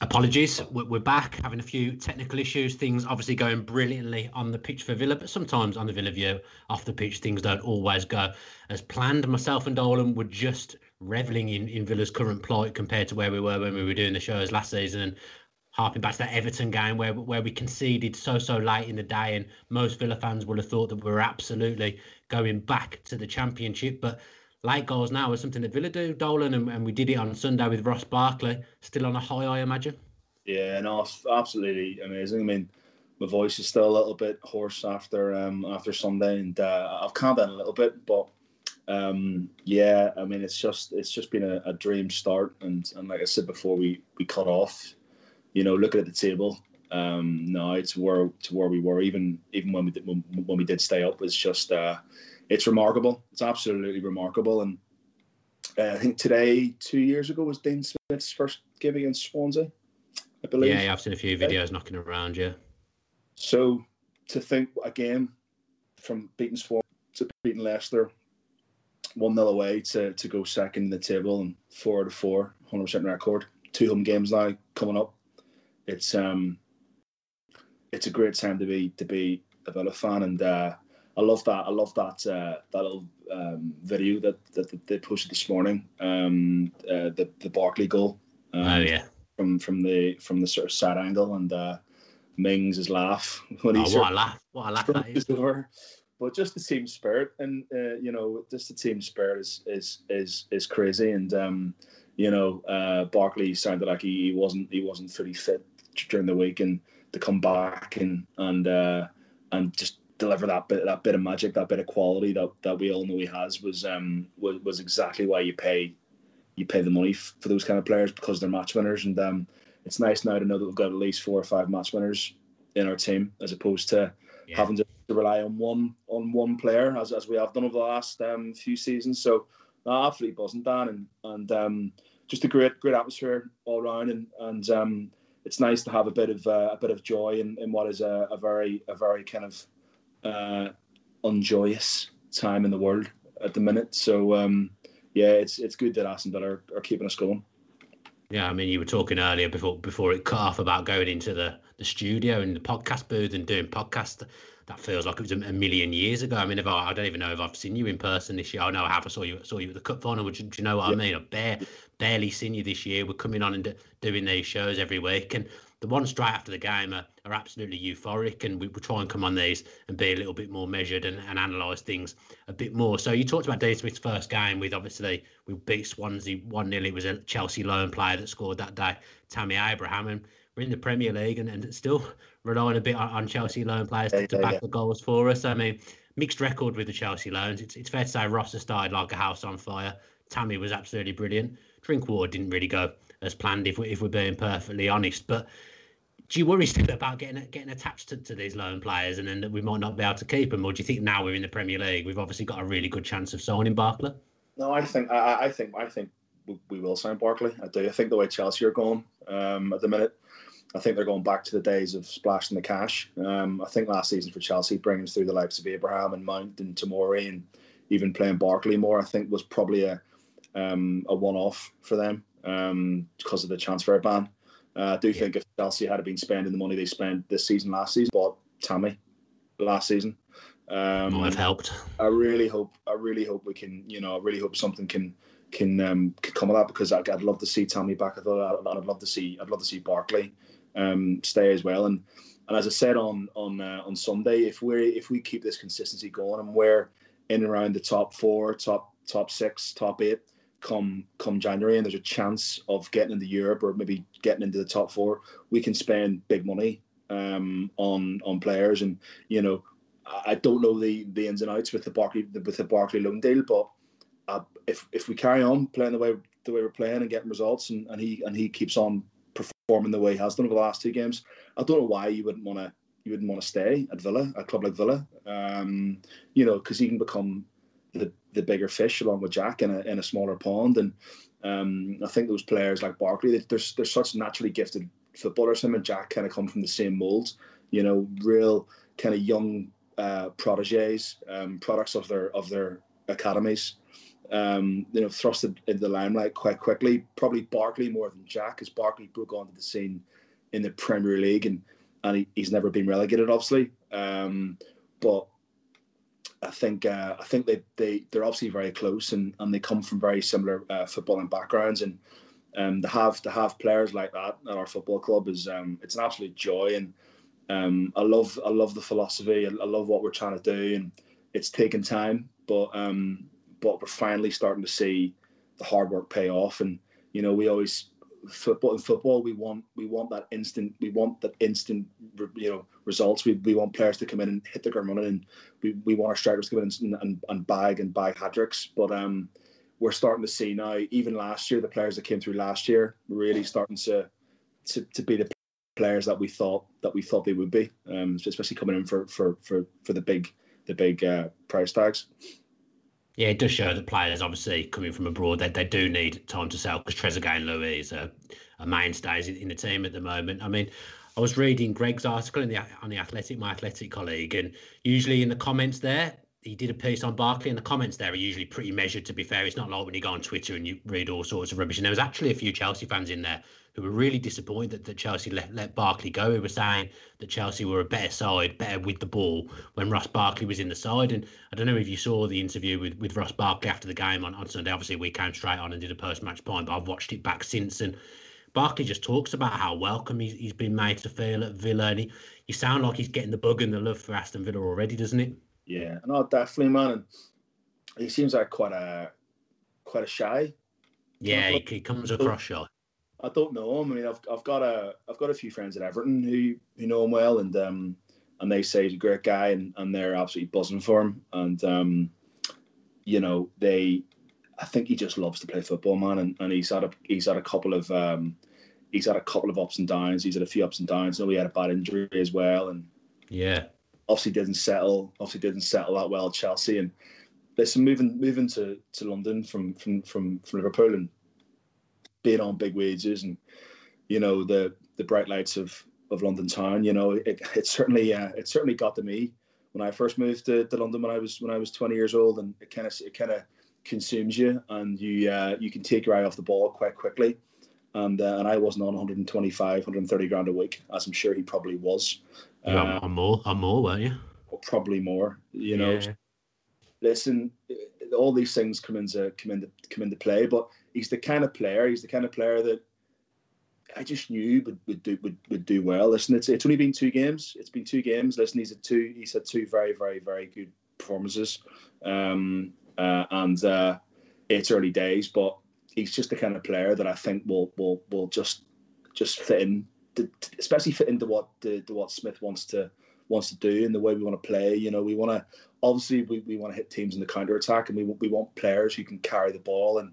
Apologies. We're back having a few technical issues. Things obviously going brilliantly on the pitch for Villa, but sometimes on the Villa view, off the pitch, things don't always go as planned. Myself and Dolan were just reveling in, in Villa's current plight compared to where we were when we were doing the shows last season. And harping back to that Everton game where where we conceded so so late in the day, and most Villa fans would have thought that we were absolutely going back to the Championship, but late goals now is something that Villa do, Dolan, and, and we did it on Sunday with Ross Barkley, still on a high, I imagine. Yeah, no, absolutely amazing. I mean, my voice is still a little bit hoarse after um after Sunday, and uh, I've calmed down a little bit, but um yeah, I mean, it's just it's just been a, a dream start, and and like I said before, we we cut off, you know, looking at the table. Um, no, to where to where we were, even even when we did when, when we did stay up, it's just uh, it's remarkable. It's absolutely remarkable. And uh, I think today, two years ago, was Dean Smith's first game against Swansea. I believe. Yeah, I've seen a few videos knocking around. Yeah. So to think again from beating Swansea to beating Leicester, one 0 away to to go second in the table and four out of four, hundred percent record. Two home games now coming up. It's um, it's a great time to be to be a Villa fan, and uh, I love that. I love that uh, that little um, video that, that they posted this morning. Um, uh, the the Barkley goal. Um, oh yeah. From from the from the sort of side angle and uh, Mings' laugh when oh, he's what a laugh! What a laugh that is. Over. But just the team spirit, and uh, you know, just the team spirit is is is is crazy. And um, you know, uh, Barkley sounded like he, he wasn't he wasn't fully fit during the week, and to come back and and uh, and just deliver that bit that bit of magic, that bit of quality that, that we all know he has was um was, was exactly why you pay you pay the money f- for those kind of players because they're match winners and um it's nice now to know that we've got at least four or five match winners in our team as opposed to yeah. having to, rely on one on one player as, as we have done over the last um, few seasons. So no, absolutely buzzing Dan and and um, just a great great atmosphere all around and and um, it's nice to have a bit of uh, a bit of joy in, in what is a, a very a very kind of uh, unjoyous time in the world at the minute. So um, yeah, it's it's good that Aston Villa are, are keeping us going. Yeah, I mean, you were talking earlier before before it cut off about going into the, the studio and the podcast booth and doing podcast. That feels like it was a, million years ago. I mean, if I, I don't even know if I've seen you in person this year. I know I have. I saw you saw you at the cup final. Which, do you know what yeah. I mean? I've bare, barely seen you this year. We're coming on and do, doing these shows every week, and the ones straight after the game are, are absolutely euphoric, and we will try and come on these and be a little bit more measured and, and analyse things a bit more. So you talked about Dean Smith's first game with obviously we beat Swansea one 0 It was a Chelsea loan player that scored that day, Tammy Abraham, and we're in the Premier League and, and still relying a bit on, on Chelsea loan players to, to back yeah. the goals for us. I mean, mixed record with the Chelsea loans. It's, it's fair to say Ross has started like a house on fire. Tammy was absolutely brilliant. Drinkwater didn't really go as planned, if, we, if we're being perfectly honest. But do you worry still about getting getting attached to, to these loan players and then that we might not be able to keep them? Or do you think now we're in the Premier League, we've obviously got a really good chance of signing Barkley? No, I think I, I think I think we, we, will sign Barkley. I do. I think the way Chelsea are going um, at the minute, I think they're going back to the days of splashing the cash. Um, I think last season for Chelsea, bringing through the likes of Abraham and Mount and Tomori and even playing Barkley more, I think was probably a um, a one off for them um, because of the transfer ban. Uh, I do yeah. think if Chelsea had been spending the money they spent this season, last season, bought Tammy last season, um, have helped. I really hope. I really hope we can. You know, I really hope something can can um, can come of that because I'd, I'd love to see Tammy back. I thought I'd, I'd love to see. I'd love to see Barkley um, stay as well. And and as I said on on uh, on Sunday, if we if we keep this consistency going and we're in and around the top four, top top six, top eight, come come January and there's a chance of getting into Europe or maybe getting into the top four, we can spend big money um, on on players. And you know, I don't know the the ins and outs with the Barkley with the Barkley loan deal, but uh, if if we carry on playing the way the way we're playing and getting results, and, and he and he keeps on performing the way he has done over the last two games, I don't know why you wouldn't want to you wouldn't want to stay at Villa, a club like Villa. Um, you know, because he can become the, the bigger fish along with Jack in a in a smaller pond. And um, I think those players like Barkley, they're they're such naturally gifted footballers. Him and Jack kind of come from the same mould. You know, real kind of young uh, proteges, um, products of their of their academies. Um, you know, thrusted into the limelight quite quickly. Probably Barkley more than Jack, because Barkley broke onto the scene in the Premier League, and and he, he's never been relegated, obviously. Um, but I think uh, I think they they they're obviously very close, and, and they come from very similar uh, footballing backgrounds, and um, to have to have players like that at our football club is um, it's an absolute joy, and um, I love I love the philosophy, I, I love what we're trying to do, and it's taken time, but um, but we're finally starting to see the hard work pay off, and you know we always football in football we want we want that instant we want that instant you know results. We, we want players to come in and hit the ground running. And we, we want our strikers to come in and, and, and bag and bag hat tricks but um we're starting to see now even last year the players that came through last year really starting to to, to be the players that we thought that we thought they would be um especially coming in for for for, for the big the big uh, price tags yeah, it does show that players, obviously coming from abroad, they, they do need time to sell because Trezeguet and Luiz are, are mainstays in, in the team at the moment. I mean, I was reading Greg's article the on the Athletic, my Athletic colleague, and usually in the comments there, he did a piece on Barkley, and the comments there are usually pretty measured. To be fair, it's not like when you go on Twitter and you read all sorts of rubbish. And there was actually a few Chelsea fans in there who were really disappointed that, Chelsea let, let Barkley go. Who were saying that Chelsea were a better side, better with the ball when Ross Barkley was in the side. And I don't know if you saw the interview with, with Ross Barkley after the game on, on Sunday. Obviously, we came straight on and did a post match point, but I've watched it back since. And Barkley just talks about how welcome he's, he's been made to feel at Villa. And he, you sound like he's getting the bug and the love for Aston Villa already, doesn't it? Yeah, no, definitely, man. And he seems like quite a quite a shy. Yeah, he, he comes across shy. I don't know him. I mean, I've I've got a I've got a few friends at Everton who who know him well, and um, and they say he's a great guy, and, and they're absolutely buzzing for him. And um, you know, they, I think he just loves to play football, man. And, and he's had a he's had a couple of um, he's had a couple of ups and downs. He's had a few ups and downs. Know, he had a bad injury as well, and yeah, obviously didn't settle. Obviously didn't settle that well at Chelsea, and listen, moving moving to, to London from from from from Liverpool and being on big wages and you know the the bright lights of of London town. You know, it, it certainly uh, it certainly got to me when I first moved to, to London when I was when I was 20 years old, and it kind of it kind of consumes you, and you uh, you can take your eye off the ball quite quickly. And uh, and I wasn't on 125, 130 grand a week, as I'm sure he probably was. Yeah, uh, more, I'm more, weren't you? Probably more. You know, yeah. listen, all these things come into come into come into play, but he's the kind of player. He's the kind of player that I just knew would, would do would, would do well. Listen, it's it's only been two games. It's been two games. Listen, he's had two. He's had two very very very good performances, um, uh, and uh, it's early days, but he's just the kind of player that I think will will will just just fit in, especially fit into what the, the what Smith wants to wants to do and the way we want to play. You know, we want to obviously we, we want to hit teams in the counter attack, and we we want players who can carry the ball and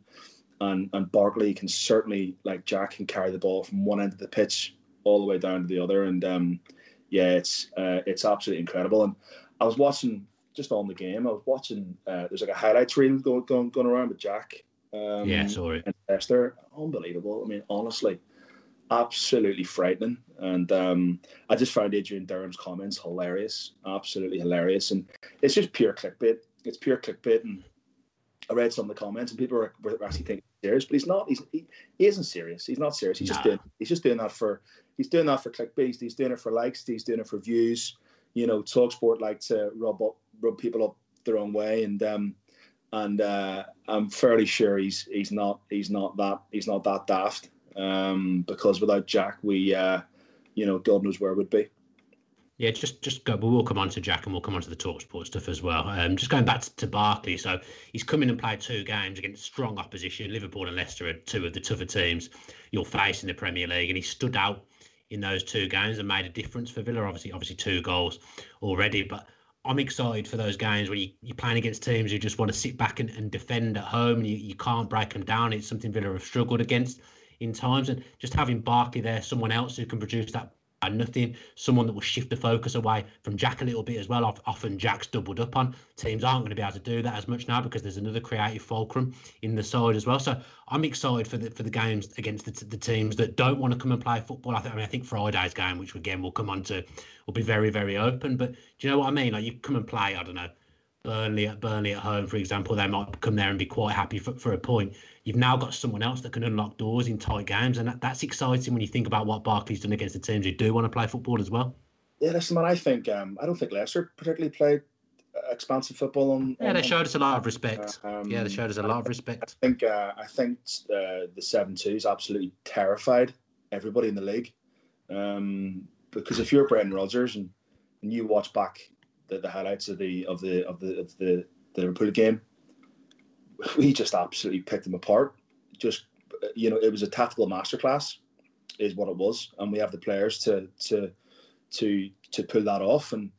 and and Barkley can certainly like Jack can carry the ball from one end of the pitch all the way down to the other, and um, yeah, it's uh, it's absolutely incredible. And I was watching just on the game. I was watching. Uh, there's like a highlights reel going going, going around with Jack. Um, yeah, sorry. And Esther, unbelievable. I mean, honestly, absolutely frightening. And um, I just found Adrian Durham's comments hilarious, absolutely hilarious. And it's just pure clickbait. It's pure clickbait, and I read some of the comments and people were, were actually thinking serious, but he's not. He's he, he isn't serious. He's not serious. He's nah. just doing. He's just doing that for. He's doing that for clickbait. He's doing it for likes. He's doing it for views. You know, Talksport like to rub up, rub people up their own way, and um, and uh, I'm fairly sure he's he's not he's not that he's not that daft. Um, because without Jack, we uh, you know, God knows where we'd be. Yeah, just just go. We'll come on to Jack and we'll come on to the talk sport stuff as well. Um, just going back to, to Barkley, so he's come in and played two games against strong opposition. Liverpool and Leicester are two of the tougher teams you'll face in the Premier League, and he stood out in those two games and made a difference for Villa. Obviously, obviously two goals already, but I'm excited for those games when you, you're playing against teams who just want to sit back and, and defend at home and you, you can't break them down. It's something Villa have struggled against in times, and just having Barkley there, someone else who can produce that nothing. Someone that will shift the focus away from Jack a little bit as well. Often Jack's doubled up on. Teams aren't going to be able to do that as much now because there's another creative fulcrum in the side as well. So I'm excited for the for the games against the, the teams that don't want to come and play football. I, th- I mean, I think Friday's game, which again we'll come on to, will be very very open. But do you know what I mean? Like you come and play. I don't know. Burnley at Burnley at home, for example, they might come there and be quite happy for, for a point. You've now got someone else that can unlock doors in tight games, and that, that's exciting when you think about what Barkley's done against the teams who do want to play football as well. Yeah, listen, man. I think um, I don't think Leicester particularly played expansive football on. Yeah, they showed us a lot of respect. Um, yeah, they showed us a lot of respect. I think uh, I think uh, the seven twos absolutely terrified everybody in the league, um, because if you're Brendan Rodgers and, and you watch back the, the highlights of the of the of the of the, the Liverpool game, we just absolutely picked them apart. Just you know, it was a tactical masterclass, is what it was, and we have the players to to to to pull that off. And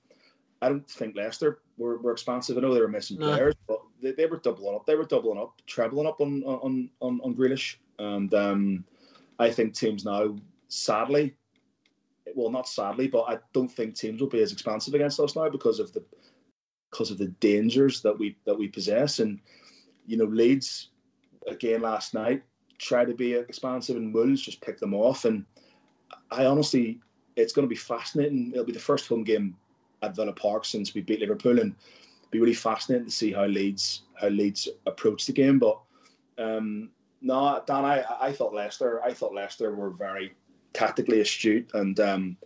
I don't think Leicester were, were expansive. I know they were missing no. players, but they, they were doubling up. They were doubling up, trebling up on on on on Grealish, and um, I think teams now, sadly, well, not sadly, but I don't think teams will be as expansive against us now because of the because of the dangers that we that we possess. And you know, Leeds again last night tried to be expansive, and Wolves just picked them off. And I honestly, it's going to be fascinating. It'll be the first home game at Villa Park since we beat Liverpool, and be really fascinating to see how Leeds how Leeds approach the game. But um, no, Dan, I, I thought Leicester, I thought Leicester were very tactically astute, and um,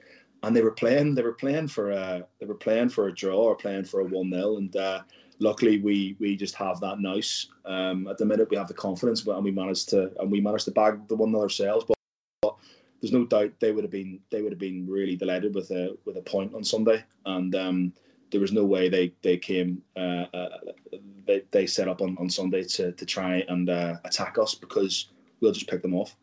and they were playing, they were playing for a, they were playing for a draw or playing for a one 0 and uh, luckily we we just have that nice. Um, at the minute, we have the confidence, and we managed to and we managed to bag the one 0 ourselves, but, but there's no doubt they would have been they would have been really delighted with a with a point on Sunday, and um, there was no way they they came uh, uh, they, they set up on, on Sunday to to try and uh, attack us because we'll just pick them off.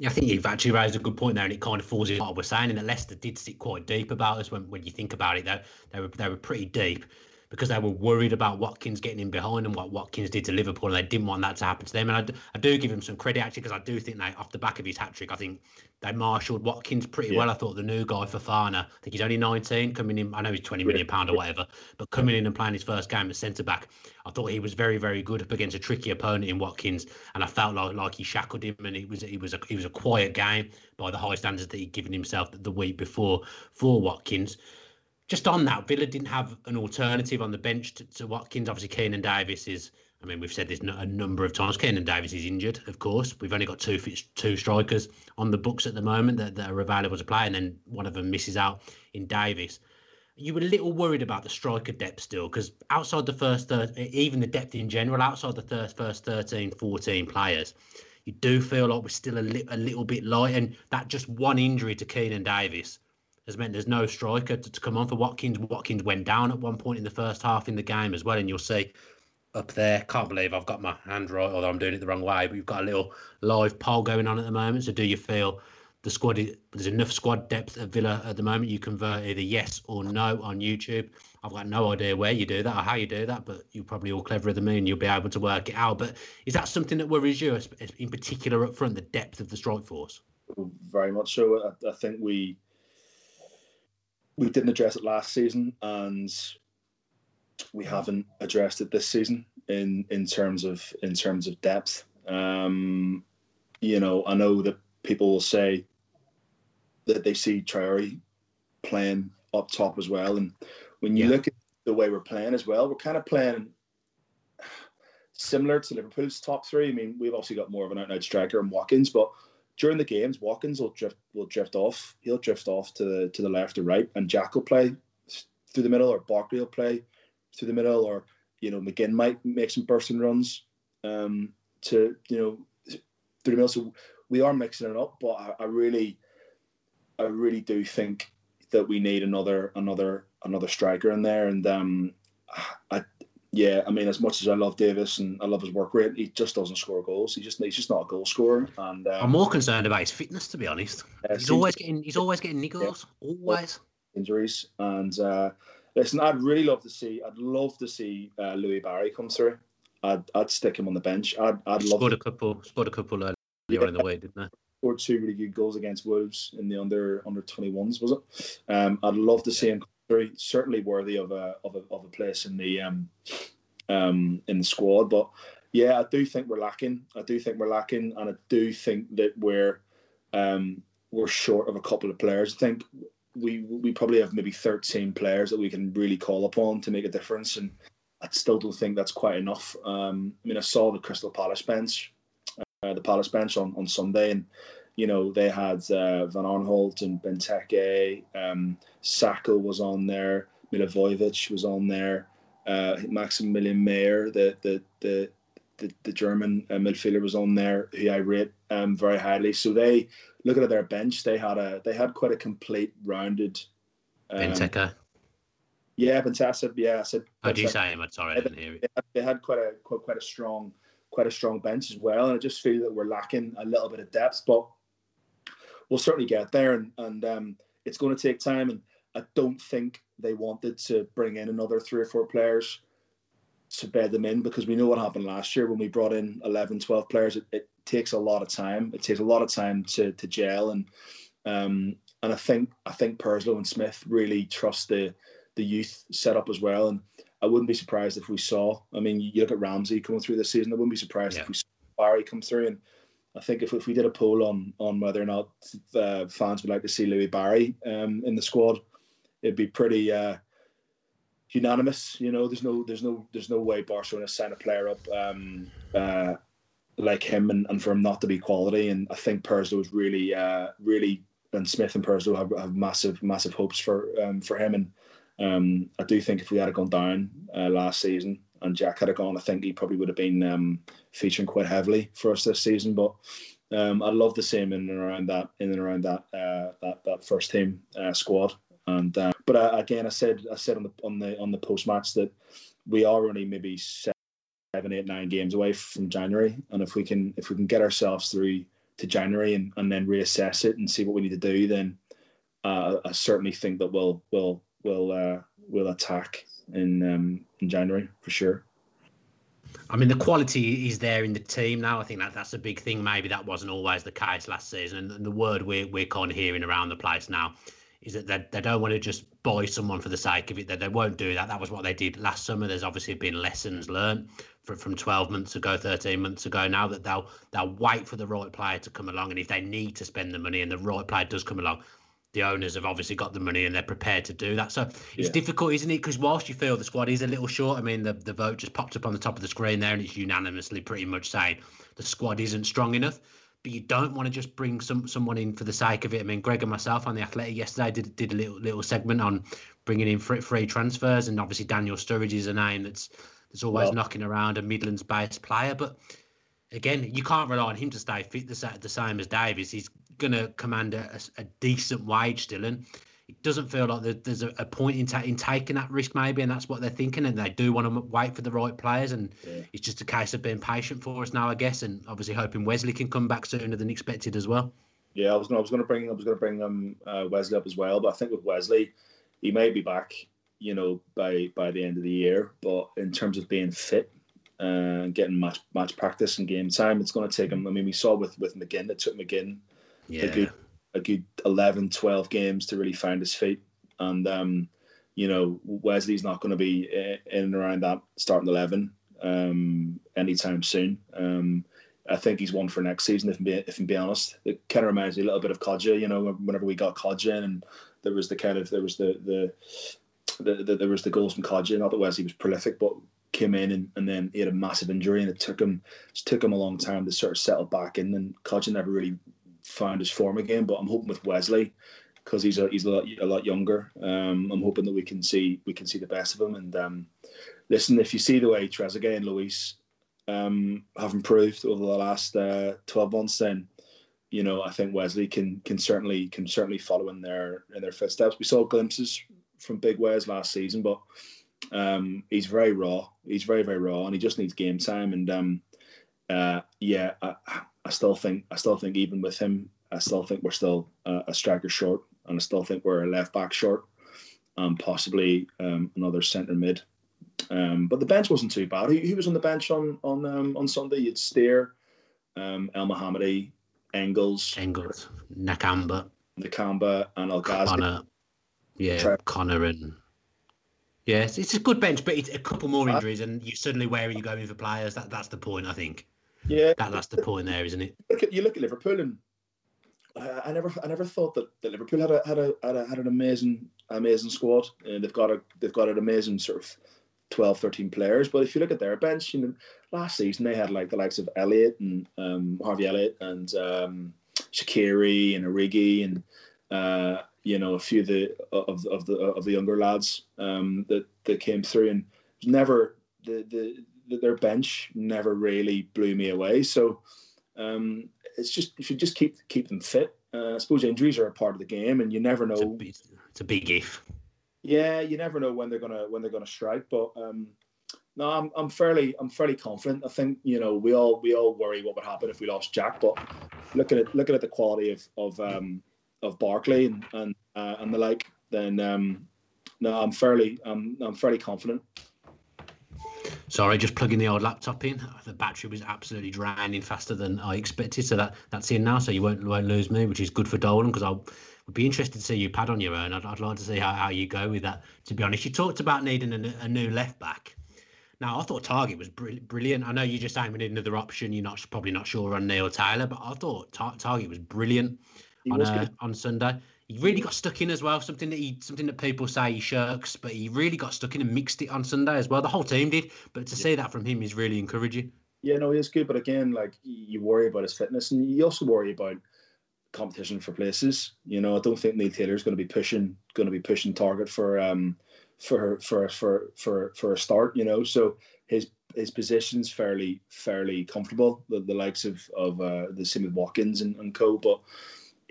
Yeah, I think you've actually raised a good point there, and it kind of falls in what we're saying. And that Leicester did sit quite deep about us when, when you think about it. Though they were they were pretty deep because they were worried about Watkins getting in behind and what Watkins did to Liverpool, and they didn't want that to happen to them. And I, do, give him some credit actually because I do think they, off the back of his hat trick, I think they marshalled Watkins pretty yeah. well. I thought the new guy Fofana, I think he's only 19, coming in. I know he's 20 million pound or whatever, but coming in and playing his first game at centre back, I thought he was very, very good up against a tricky opponent in Watkins, and I felt like like he shackled him, and it was it was a it was a quiet game by the high standards that he'd given himself the week before for Watkins just on that, Villa didn't have an alternative on the bench to, to Watkins. Obviously, Keinan Davis is. I mean, we've said this a number of times. Keinan Davis is injured, of course. We've only got two two strikers on the books at the moment that, that are available to play, and then one of them misses out in Davis. You were a little worried about the striker depth still, because outside the first, thir- even the depth in general, outside the thir- first 13, 14 players, you do feel like we're still a, li- a little bit light. And that just one injury to Keinan Davis has meant there's no striker to, to, come on for Watkins. Watkins went down at one point in the first half in the game as well, and you'll see up there. Can't believe I've got my hand right, although I'm doing it the wrong way. But you've got a little live poll going on at the moment. So do you feel the squad is, there's enough squad depth at Villa at the moment? You convert either yes or no on YouTube. I've got no idea where you do that or how you do that, but you're probably all cleverer than me and you'll be able to work it out. But is that something that worries you, in particular up front, the depth of the strike force? Very much so. I, I think we we didn't address it last season, and we haven't addressed it this season in in terms of in terms of depth. Um, you know, I know that people will say that they see Traore playing up top as well, and when you yeah. look at the way we're playing as well, we're kind of playing similar to Liverpool's top three. I mean, we've obviously got more of an out-and-out striker in Watkins, but during the games, Watkins will drift will drift off. He'll drift off to the to the left or right, and Jack will play through the middle, or Barkley will play through the middle, or you know McGinn might make some bursting runs um, to you know through the middle. So we are mixing it up, but I, I really, I really do think that we need another another another striker in there, and um, I yeah, I mean, as much as I love Davis and I love his work rate, he just doesn't score goals. He just he's just not a goal scorer. And um, I'm more concerned about his fitness, to be honest. Uh, he's always getting he's always getting niggles, yeah. always injuries. And uh, listen, I'd really love to see. I'd love to see uh, Louie Barry come through. I'd I'd stick him on the bench. I'd I'd love. Scored to... a couple. Scored a couple earlier yeah. in the way, didn't they? scored two really good goals against Wolves in the under under 21s, was it? Um, I'd love to see him certainly worthy of a of a, of a place in the um, um, in the squad. But yeah, I do think we're lacking. I do think we're lacking, and I do think that we're um, we're short of a couple of players. I think we we probably have maybe 13 players that we can really call upon to make a difference, and I still don't think that's quite enough. Um, I mean, I saw the Crystal Palace bench, uh, the Palace bench on, on Sunday, and you know they had uh, Van Aanholt and Benteke, um, was on there, Milivojevic was on there, uh, Maximilian Meyer, the the the the, the German uh, midfielder was on there, who I rate um, very highly. So they looking at their bench, they had a they had quite a complete, rounded. Um, Benteke. Yeah, fantastic. Yeah, I said. Oh, do you say him? Sorry, I didn't hear it. They had quite a quite, quite a strong quite a strong bench as well, and I just feel that we're lacking a little bit of depth, but we'll certainly get there, and and um, it's going to take time, and I don't think they wanted to bring in another three or four players to bed them in because we know what happened last year when we brought in 11, 12 players. It, it takes a lot of time. It takes a lot of time to to gel, and um, and I think I think Purslow and Smith really trust the the youth setup as well. And I wouldn't be surprised if we saw. I mean, you look at Ramsey coming through this season. I wouldn't be surprised yeah. if we saw Barry come through. And I think if, if we did a poll on on whether or not uh, fans would like to see Louie Barry um, in the squad, it'd be pretty uh, unanimous. You know, there's no there's no there's no way Barcelona sign a player up um, uh, like him and, and for him not to be quality. And I think Purslow is really uh, really and Smith and Purslow have, have massive massive hopes for um, for him and um, I do think if we had gone down uh, last season and Jack had gone, I think he probably would have been um, featuring quite heavily for us this season. But um, I'd love to see him in and around that in and around that uh, that that first team uh, squad. And uh, but uh, again, I said I said on the on the on the post match that we are only maybe seven, eight, nine games away from January, and if we can if we can get ourselves through to January and, and then reassess it and see what we need to do, then uh, I certainly think that we'll we'll we'll uh, will attack in um, in January for sure. I mean, the quality is there in the team now. I think that that's a big thing. Maybe that wasn't always the case last season. And the word we're, we're kind of hearing around the place now is that they, they don't want to just buy someone for the sake of it. That they won't do that. That was what they did last summer. There's obviously been lessons learned from, from 12 months ago, 13 months ago. Now that they'll they'll wait for the right player to come along, and if they need to spend the money and the right player does come along, the owners have obviously got the money and they're prepared to do that. So it's yeah. difficult, isn't it? Because whilst you feel the squad is a little short, I mean, the, the vote just popped up on the top of the screen there and it's unanimously pretty much saying the squad isn't strong enough. But you don't want to just bring some someone in for the sake of it. I mean, Greg and myself on the Athletic yesterday did did a little little segment on bringing in free, free transfers, and obviously Daniel Sturridge is a name that's that's always well, knocking around a Midlands-based player. But again, you can't rely on him to stay fit the, the same as Davis. He's going to command a, a, decent wage still. And it doesn't feel like there's a, a point in, ta- in taking that risk, maybe. And that's what they're thinking. And they do want to wait for the right players. And yeah. it's just a case of being patient for us now, I guess. And obviously hoping Wesley can come back sooner than expected as well. Yeah, I was going. I was going to bring. I was going to bring um, uh, Wesley up as well, but I think with Wesley, he may be back, you know, by by the end of the year. But in terms of being fit, and uh, getting match match practice and game time. It's going to take him. I mean, we saw with with McGinn. It took McGinn yeah. a good a good 11, 12 games to really find his feet. And um, you know, Wesley's not going to be in and around that starting eleven um, anytime soon. Um, I think he's one for next season. If I'm being, if I'm being honest, it kind of reminds me a little bit of Kodjia. You know, whenever we got Kodjia in, and there was the kind of there was the the, the, the there was the goals from Kodjia. Not that Wesley was prolific, but came in and, and then he had a massive injury and it took him it took him a long time to sort of settle back in and Kodjia never really found his form again but I'm hoping with Wesley because he's a he's a lot, a lot younger um, I'm hoping that we can see we can see the best of him and um, listen if you see the way Trezeguet and Luiz um, have improved over the last uh, 12 months then you know I think Wesley can can certainly can certainly follow in their in their footsteps we saw glimpses from Big Wes last season but um, he's very raw. He's very very raw, and he just needs game time. And um, uh, yeah, I, I, still think I still think even with him, I still think we're still uh, a striker short, and I still think we're a left back short, and possibly um, another centre mid. Um, but the bench wasn't too bad. He, he was on the bench on on um, on Sunday. You'd Steer, um, Elmohamady, Engels, Engels, Nakamba, Nakamba, and Ghazi. Conor. Yeah, Conor and yes, it's a good bench, but it's a couple more Uh, injuries, and you suddenly where are you going for players? That that's the point, I think. Yeah, That that's the point there, isn't it? look at you look at Liverpool, and I, I never I never thought that, that Liverpool had a had a had, a, had an amazing amazing squad. And they've got a they've got an amazing sort of 12, 13 players. But if you look at their bench, you know, last season they had like the likes of Elliot and um, Harvey Elliott and um, Shaqiri and Origi and uh, you know a few of the of of the of the younger lads um, that that came through and never the the their bench never really blew me away. So um, it's just you should just keep keep them fit. Uh, I suppose injuries are a part of the game, and you never It's a, know. big- it's a big if. Yeah, you never know when they're gonna when they're gonna strike. But um, no, I'm, I'm fairly I'm fairly confident. I think you know we all we all worry what would happen if we lost Jack, but looking at looking at the quality of of um, of Barkley and and, uh, and the like, then um, no, I'm fairly I'm I'm fairly confident. Sorry, just plugging the old laptop in. The battery was absolutely draining faster than I expected, so that that's in now. So you won't won't lose me, which is good for Dolan because I would be interested to see you pad on your own. I'd, I'd like to see how, how you go with that. To be honest, you talked about needing a, a new left back. Now I thought Targett was brill- brilliant. I know you're just saying we need another option. You're not probably not sure on Neil Taylor, but I thought Tar- Targett was brilliant He on was uh, on Sunday. He really got stuck in as well. Something that he something that people say he shirks, but he really got stuck in and mixed it on Sunday as well. The whole team did, but to see that from him is really encouraging. Yeah, no, he is good, but again, like you worry about his fitness, and you also worry about competition for places. You know, I don't think Neil Taylor's going to be pushing going to be pushing Targett for um for for for for for a start. You know, so his his position's fairly fairly comfortable. The, the likes of of uh, the with Watkins and, and co, but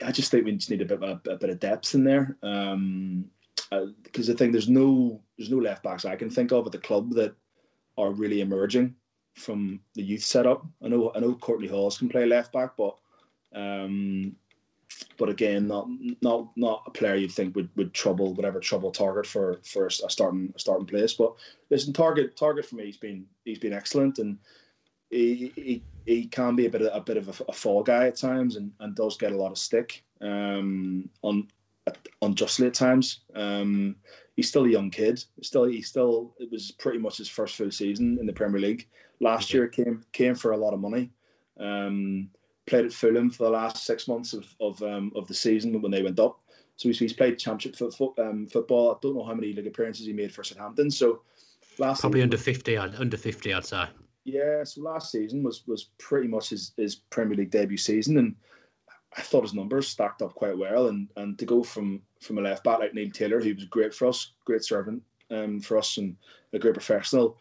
I just think we just need a bit a, a bit of depth in there. Um, because I think there's no there's no left backs I can think of at the club that are really emerging from the youth setup. I know I know Kortney Hause can play left back, but um, but again, not not not a player you'd think would, would trouble whatever trouble Targett for for a starting a starting place. But listen, Targett Targett for me, he's been he's been excellent, and he he, he can be a bit of, a bit of a, a fall guy at times, and, and does get a lot of stick um, on unjustly at times. Um, he's still a young kid. Still, he still it was pretty much his first full season in the Premier League. Last year came came for a lot of money. Um, played at Fulham for the last six months of of, um, of the season when they went up. So he's, he's played championship foot, foot, um, football. I don't know how many league appearances he made for Southampton. So last Probably under fifty. I'd, under fifty, I'd say. Yeah. So last season was was pretty much his, his Premier League debut season, and I thought his numbers stacked up quite well. And and to go from from a left back like Neil Taylor, who was great for us, great servant um, for us, and a great professional.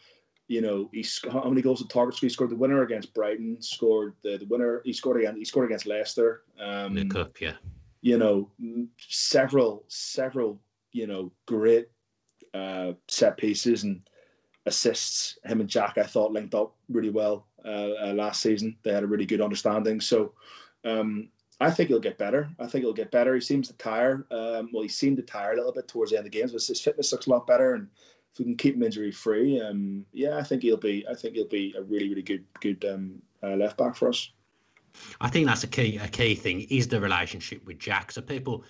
You know, he sc- how many goals at targets? He scored the winner against Brighton. Scored the, the winner. He scored again. He scored against Leicester. Um, the cup, yeah. you know, several, several, you know, great uh, set pieces and assists. Him and Jack, I thought, linked up really well uh, uh, last season. They had a really good understanding. So um, I think he'll get better. I think he'll get better. He seems to tire. Um, well, he seemed to tire a little bit towards the end of the games, but his fitness looks a lot better. And if we can keep him injury free, um, yeah, I think he'll be. I think he'll be a really, really good, good um, uh, left back for us. I think that's a key a key thing is the relationship with Jack. So people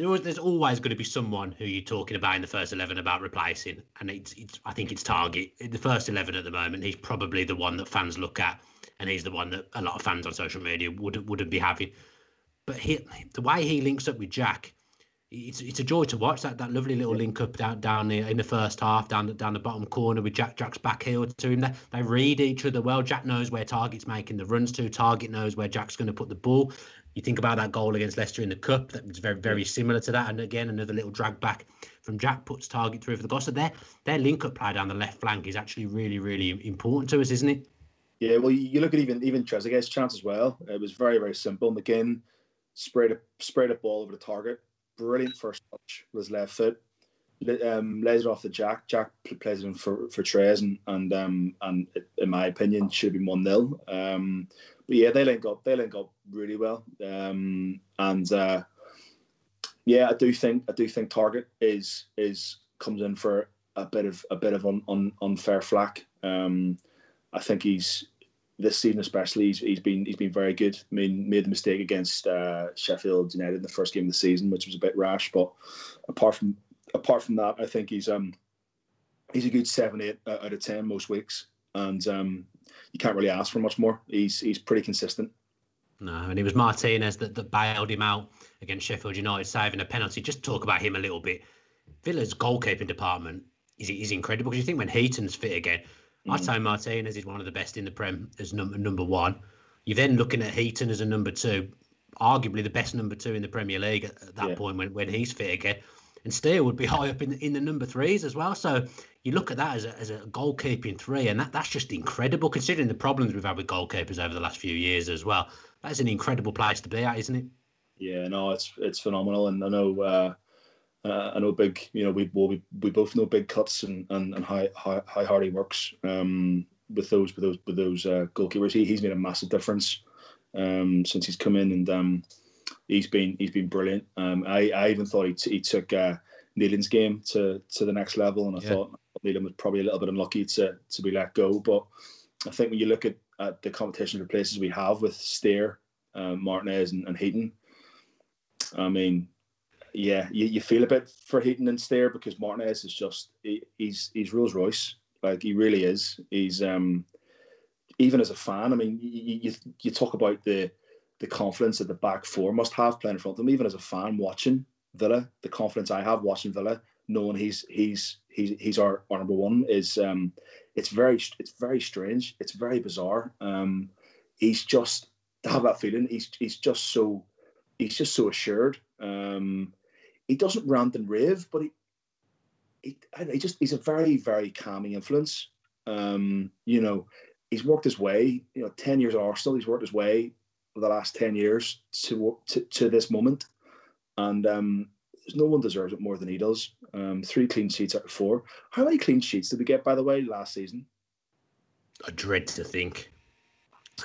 there's always going to be someone who you're talking about in the first eleven about replacing, and it's, it's I think it's Targett in the first eleven at the moment. He's probably the one that fans look at, and he's the one that a lot of fans on social media would wouldn't be having. But he, the way he links up with Jack, it's it's a joy to watch that that lovely little link up down down the, in the first half down the, down the bottom corner with Jack Jack's back heel to him. They, they read each other well. Jack knows where Targett's making the runs to. Targett knows where Jack's going to put the ball. You think about that goal against Leicester in the cup. That was very very similar to that. And again another little drag back from Jack puts Targett through for the goal. So their their link up play down the left flank is actually really really important to us, isn't it? Yeah, well, you look at even even Trezeguet's chance as well. It was very very simple. McGinn sprayed a sprayed a ball over the target. Brilliant first touch with his left foot. Um, lays it off the Jack. Jack plays it in for for Trez, and and um and it, in my opinion should be one 0 Um, but yeah, they link up. They link up really well. Um, and uh, yeah, I do think I do think Targett is is comes in for a bit of a bit of un, un, unfair flack. Um, I think he's this season especially, he's, he's been he's been very good. I mean, made the mistake against uh, Sheffield United in the first game of the season, which was a bit rash. But apart from apart from that, I think he's um he's a good seven eight out of ten most weeks, and um, you can't really ask for much more. He's he's pretty consistent. No, and it was Martinez that, that bailed him out against Sheffield United, saving a penalty. Just talk about him a little bit. Villa's goalkeeping department is is incredible because you think when Heaton's fit again, mm. I say Martinez is one of the best in the Prem as number number one. You're then looking at Heaton as a number two, arguably the best number two in the Premier League at, at that yeah. point when, when he's fit again. And Steer would be high up in the, in the number threes as well. So you look at that as a, as a goalkeeping three, and that, that's just incredible considering the problems we've had with goalkeepers over the last few years as well. That's an incredible place to be at, isn't it? Yeah, no, it's it's phenomenal, and I know uh, uh, I know big. You know, we well, we we both know big cuts and and, and high high high hard he works um, with those with those with those uh, goalkeepers. He, he's made a massive difference um, since he's come in, and um, he's been he's been brilliant. Um, I I even thought he, t- he took uh, Nyland's game to to the next level, and I yeah. thought Nyland was probably a little bit unlucky to to be let go. But I think when you look at, at the competition for places we have with Steer, um, Martinez, and, and Heaton, I mean, yeah, you, you feel a bit for Heaton and Steer because Martinez is just he, he's he's Rolls Royce, like he really is. He's um even as a fan, I mean, you, you, you talk about the the confidence that the back four must have playing in front of them. Even as a fan watching Villa, the confidence I have watching Villa, knowing he's he's he's he's our, our number one is um it's very it's very strange. It's very bizarre. Um, he's just to have that feeling. He's he's just so he's just so assured. Um, he doesn't rant and rave, but he he, he just he's a very very calming influence. Um, you know, he's worked his way. You know, ten years at Arsenal, he's worked his way the last ten years to to, to this moment, and um, no one deserves it more than he does. Um, three clean sheets out of four. How many clean sheets did we get, by the way, last season? I dread to think.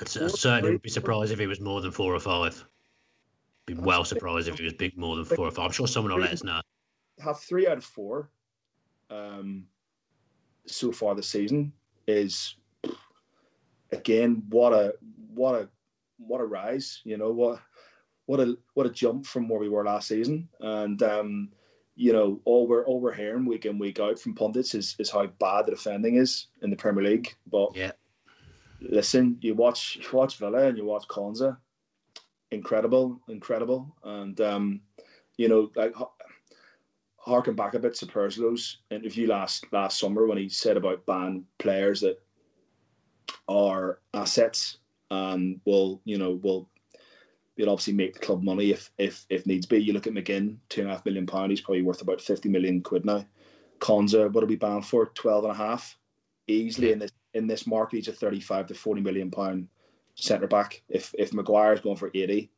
I'd certainly be surprised if it was more than four or five. Be well surprised if it was big more than four or five. I'm sure someone will let us know. Have three out of four um, so far this season is again what a what a what a rise. You know what what a what a jump from where we were last season. And um, you know, all we're all we're hearing week in week out from pundits is is how bad the defending is in the Premier League. But yeah, listen, you watch you watch Villa and you watch Konsa, incredible, incredible, and um, you know, like harken back a bit to Purslow's interview last last summer when he said about ban players that are assets Um, and will you know will they'll obviously make the club money if if if needs be. You look at McGinn, two and a half million pound, he's probably worth about fifty million quid now. Konsa, what are we bound for? 12 and a half. Easily in this in this market, he's a 35 to 40 million pound centre back. If if Maguire's going for 80,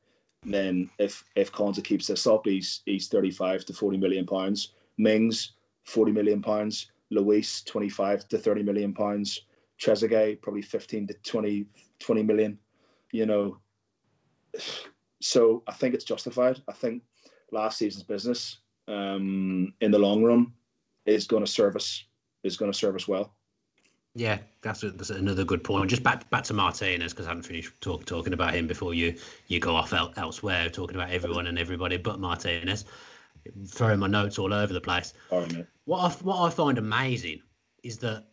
then if if Konsa keeps this up, he's he's 35 to 40 million pounds. Mings, 40 million pounds. Luiz, 25 to 30 million pounds. Trezeguet, probably 15 to 20, 20 million. You know, so I think it's justified. I think last season's business um, in the long run is going to serve us is going to serve us well. Yeah, that's, a, that's another good point. Just back back to Martinez because I haven't finished talk, talking about him before you you go off el- elsewhere talking about everyone and everybody but Martinez. Throwing my notes all over the place. what I, what I find amazing is that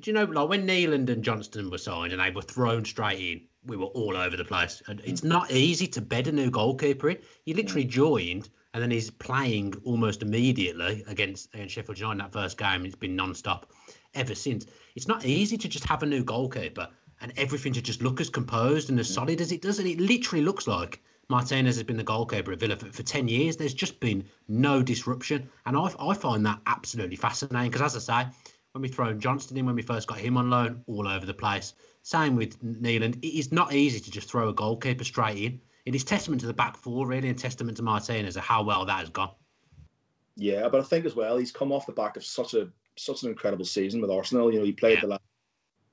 do you know like when Nyland and Johnstone were signed and they were thrown straight in we were all over the place. And hmm. it's not easy to bed a new goalkeeper in. He literally joined and then he's playing almost immediately against, against Sheffield United in that first game. It's been non-stop ever since. It's not easy to just have a new goalkeeper and everything to just look as composed and as solid as it does. And it literally looks like Martinez has been the goalkeeper at Villa for, for 10 years. There's just been no disruption. And I, I find that absolutely fascinating because, as I say, when we throw Johnstone in, when we first got him on loan, all over the place. Same with Nyland. It is not easy to just throw a goalkeeper straight in. It is testament to the back four, really, and testament to Martinez of how well that has gone. Yeah, but I think as well he's come off the back of such a such an incredible season with Arsenal. You know, he played yeah. the last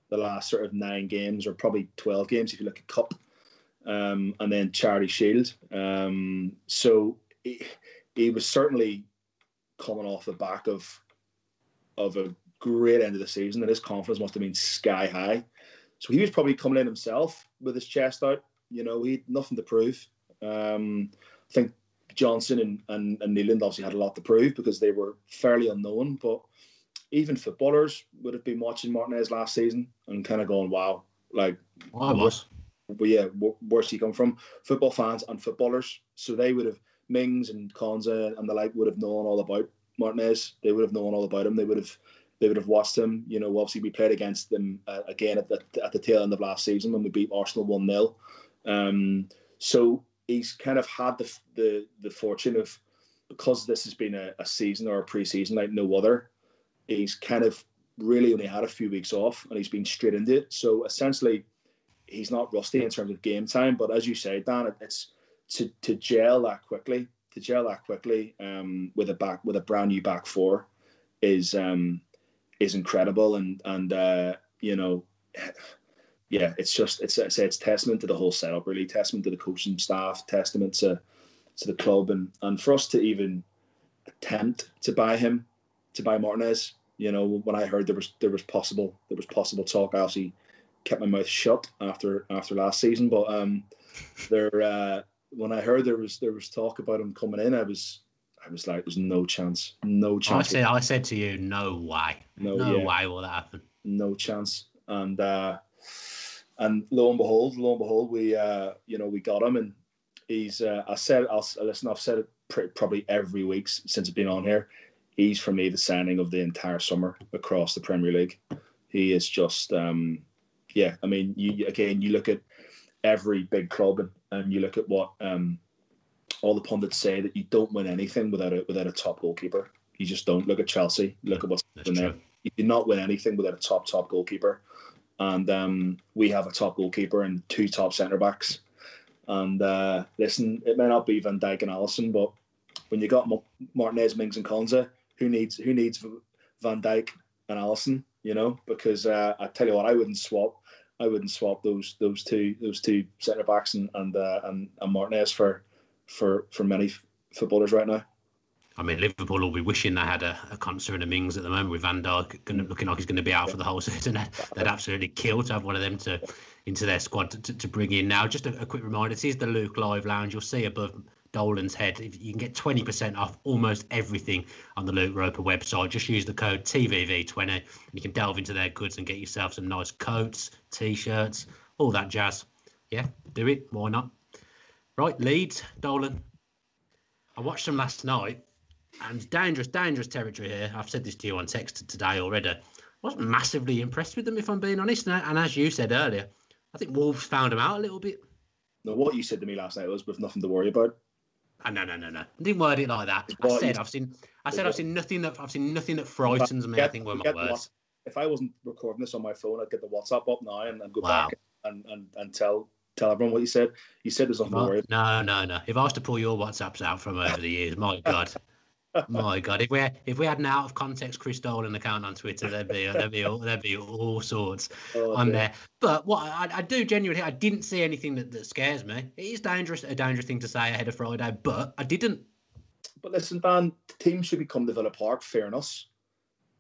the last sort of nine games, or probably twelve games if you look at Cup, um, and then Charity Shield. Um, so he, he was certainly coming off the back of of a great end of the season, and his confidence must have been sky high. So he was probably coming in himself with his chest out. You know, he had nothing to prove. Um, I think Johnstone and, and, and obviously had a lot to prove because they were fairly unknown. But even footballers would have been watching Martinez last season and kind of going, wow, like, I was. but yeah, where's he come from? Football fans and footballers. So they would have, Mings and Konsa and the like would have known all about Martinez. They would have known all about him. They would have they would have watched him. You know, obviously we played against them uh, again at the at the tail end of last season when we beat Arsenal one 0 um, So he's kind of had the the the fortune of because this has been a, a season or a pre-season like no other. He's kind of really only had a few weeks off and he's been straight into it. So essentially, he's not rusty in terms of game time. But as you say, Dan, it's to to gel that quickly, to gel that quickly um, with a back with a brand new back four is um, is incredible, and and uh, you know, yeah, it's just it's it's, it's testament to the whole setup, really, testament to the coaching staff, testament to to the club, and and for us to even attempt to buy him, to buy Martinez. You know, when I heard there was there was possible there was possible talk, I obviously kept my mouth shut after after last season. But um, there uh, when I heard there was there was talk about him coming in, I was I was like, there's no chance, no chance. I said, I said to you, no way, no, no yeah. way will that happen. No chance. And uh, and lo and behold, lo and behold, we uh, you know we got him, and he's. Uh, I said, I'll listen. I've said it pretty, probably every week since I've been on here. He's for me the signing of the entire summer across the Premier League. He is just, um, yeah. I mean, you again, you look at every big club and, and you look at what um, all the pundits say that you don't win anything without a without a top goalkeeper. You just don't. Look at Chelsea. Look at what's in there. You do not win anything without a top top goalkeeper. And um, we have a top goalkeeper and two top centre backs. And uh, listen, it may not be Van Dijk and Alisson, but when you got Martinez, Mings, and Konsa, who needs who needs Van Dijk and Alisson? You know, because uh, I tell you what, I wouldn't swap. I wouldn't swap those those two those two centre backs and and, uh, and and Martinez for for for many footballers right now. I mean, Liverpool will be wishing they had a, a Konsa and a Mings at the moment with Van Dijk looking like he's going to be out for the whole season. They'd absolutely kill to have one of them to into their squad to, to, to bring in. Now, just a, a, quick reminder: this is the Luke Live Lounge. You'll see above Dolan's head. You can get 20% off almost everything on the Luke Roper website. Just use the code TVV20 and you can delve into their goods and get yourself some nice coats, t-shirts, all that jazz. Yeah, do it. Why not? Right, Leeds, Dolan. I watched them last night, and dangerous, dangerous territory here. I've said this to you on text today already. I wasn't massively impressed with them, if I'm being honest. And as you said earlier, I think Wolves found them out a little bit. No, what you said to me last night was with nothing to worry about. Oh, no, no, no, no. I didn't word it like that. I said I've seen. I said I've seen nothing that I've seen nothing that frightens me. I think were my words. If I wasn't recording this on my phone, I'd get the WhatsApp up now and, and go wow. back and, and, and tell tell everyone what you said. You said there's nothing to worry. No, no, no. If I was to pull your WhatsApps out from over the years, my God. My God, if we had, if we had an out of context Chris Dolan account on Twitter, there'd be there'd be all, there'd be all sorts oh, on there. But what I, I, do genuinely, I didn't see anything that, that scares me. It is dangerous, a dangerous thing to say ahead of Friday, but I didn't. But listen, Dan, the team should become the Villa Park fairness.